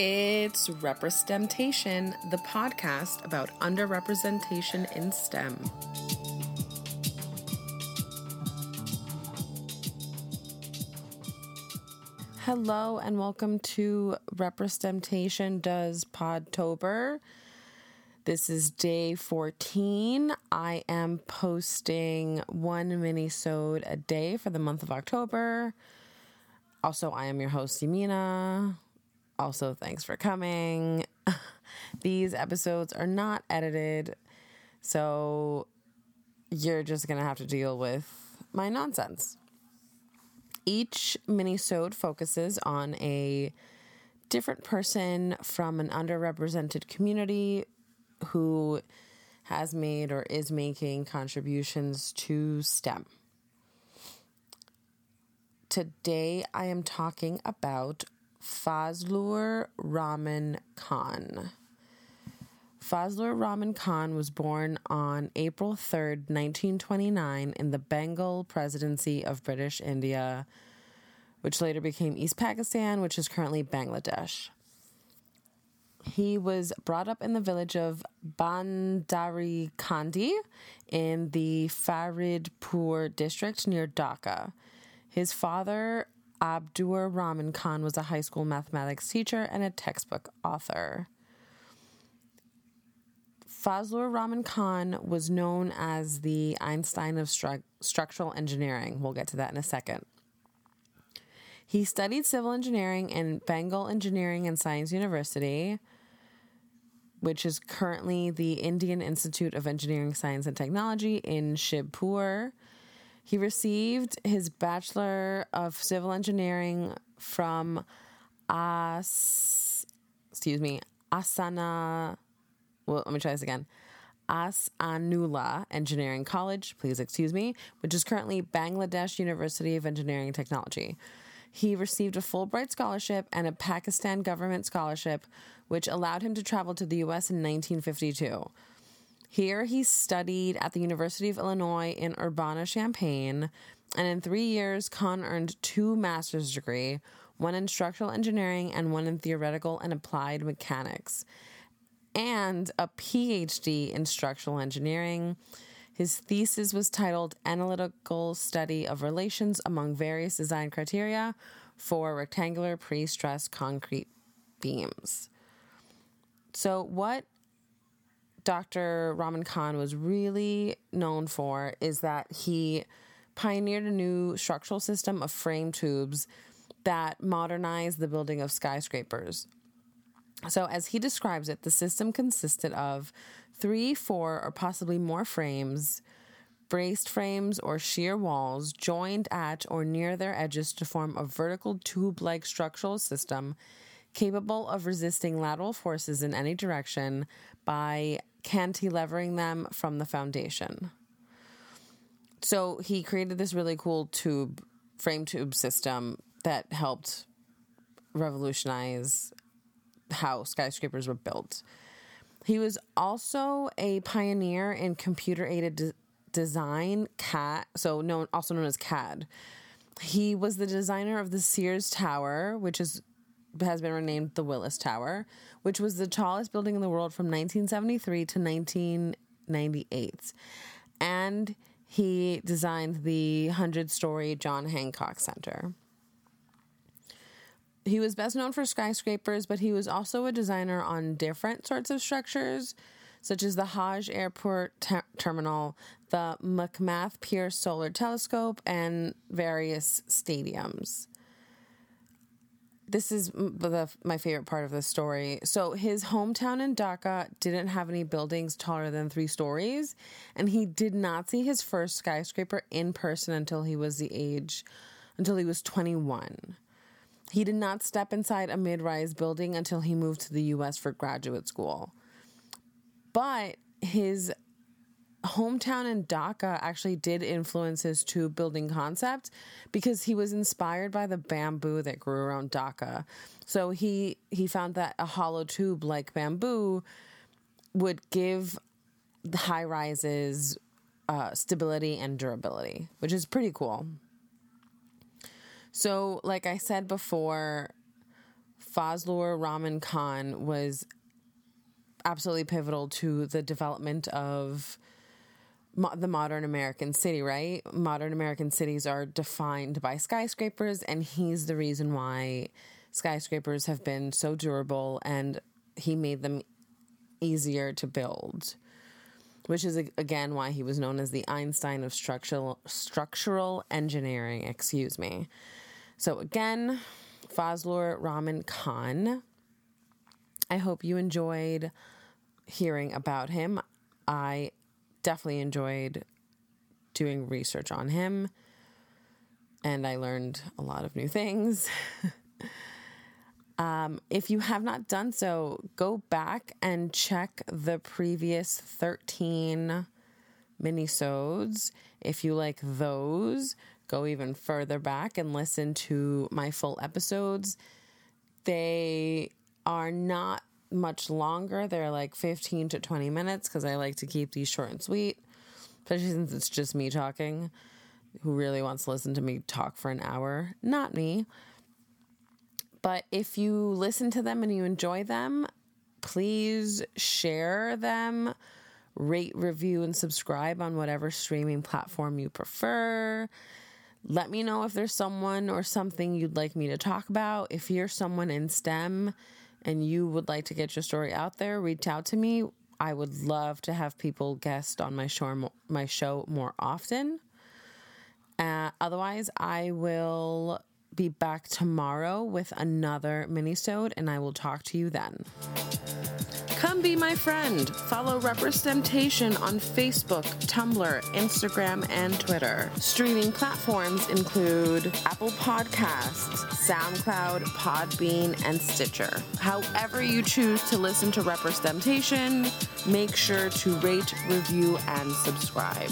It's RepreSTEMtation, the podcast about underrepresentation in STEM. Hello and welcome to RepreSTEMtation Does Podtober. This is day 14. I am posting one mini-sode a day for the month of October. Also, I am your host, Yamina. Also, thanks for coming. These episodes are not edited, so you're just going to have to deal with my nonsense. Each mini-sode focuses on a different person from an underrepresented community who has made or is making contributions to STEM. Today I am talking about Fazlur Rahman Khan. Fazlur Rahman Khan was born on April 3rd, 1929, in the Bengal Presidency of British India, which later became East Pakistan, which is currently Bangladesh. He was brought up in the village of Bandari Kandi in the Faridpur district near Dhaka. His father, Abdur Rahman Khan, was a high school mathematics teacher and a textbook author. Fazlur Rahman Khan was known as the Einstein of stru- structural engineering. We'll get to that in a second. He studied civil engineering in Bengal Engineering and Science University, which is currently the Indian Institute of Engineering, Science, and Technology in Shibpur. He received his Bachelor of Civil Engineering from As, excuse me, Asana. Well, let me try this again. Ahsanullah Engineering College, please excuse me, which is currently Bangladesh University of Engineering and Technology. He received a Fulbright scholarship and a Pakistan government scholarship, which allowed him to travel to the US in 1952. Here, he studied at the University of Illinois in Urbana Champaign, and in three years, Khan earned two master's degree, one in structural engineering and one in theoretical and applied mechanics, and a PhD in structural engineering. His thesis was titled Analytical Study of Relations Among Various Design Criteria for Rectangular Pre Stressed Concrete Beams. So, what Dr. Rahman Khan was really known for is that he pioneered a new structural system of frame tubes that modernized the building of skyscrapers. So, as he describes it, the system consisted of three, four, or possibly more frames, braced frames, or shear walls joined at or near their edges to form a vertical tube like structural system capable of resisting lateral forces in any direction by cantilevering them from the foundation. So he created this really cool tube, frame tube system that helped revolutionize how skyscrapers were built. He was also a pioneer in computer aided de- design, CAD, so known also known as CAD. He was the designer of the Sears Tower, which is has been renamed the Willis Tower, which was the tallest building in the world from 1973 to 1998. And he designed the 100 story John Hancock Center. He was best known for skyscrapers, but he was also a designer on different sorts of structures, such as the Hajj Airport ter- Terminal, the McMath Pierce Solar Telescope, and various stadiums this is the, my favorite part of the story. So his hometown in Dhaka didn't have any buildings taller than three stories, and he did not see his first skyscraper in person until he was the age, until he was 21. He did not step inside a mid-rise building until he moved to the U.S. for graduate school. But his hometown in Dhaka actually did influence his tube building concept because he was inspired by the bamboo that grew around Dhaka. So he he found that a hollow tube like bamboo would give high rises uh, stability and durability, which is pretty cool. So, like I said before, Fazlur Rahman Khan was absolutely pivotal to the development of mo- the modern American city, right? Modern American cities are defined by skyscrapers, and he's the reason why skyscrapers have been so durable and he made them easier to build which is again why he was known as the Einstein of structural structural engineering, excuse me. So again, Fazlur Rahman Khan. I hope you enjoyed hearing about him. I definitely enjoyed doing research on him and I learned a lot of new things. Um, if you have not done so, go back and check the previous 13 minisodes. If you like those, go even further back and listen to my full episodes. They are not much longer. They're like 15 to 20 minutes because I like to keep these short and sweet, especially since it's just me talking. Who really wants to listen to me talk for an hour? Not me. But if you listen to them and you enjoy them, please share them, rate, review, and subscribe on whatever streaming platform you prefer. Let me know if there's someone or something you'd like me to talk about. If you're someone in STEM and you would like to get your story out there, reach out to me. I would love to have people guest on my show my show more often. Uh, otherwise, I will be back tomorrow with another minisode, and I will talk to you then. Come be my friend. Follow RepreSTEMtation on Facebook, Tumblr, Instagram, and Twitter. Streaming platforms include Apple Podcasts, SoundCloud, Podbean, and Stitcher. However, you choose to listen to RepreSTEMtation, make sure to rate, review, and subscribe.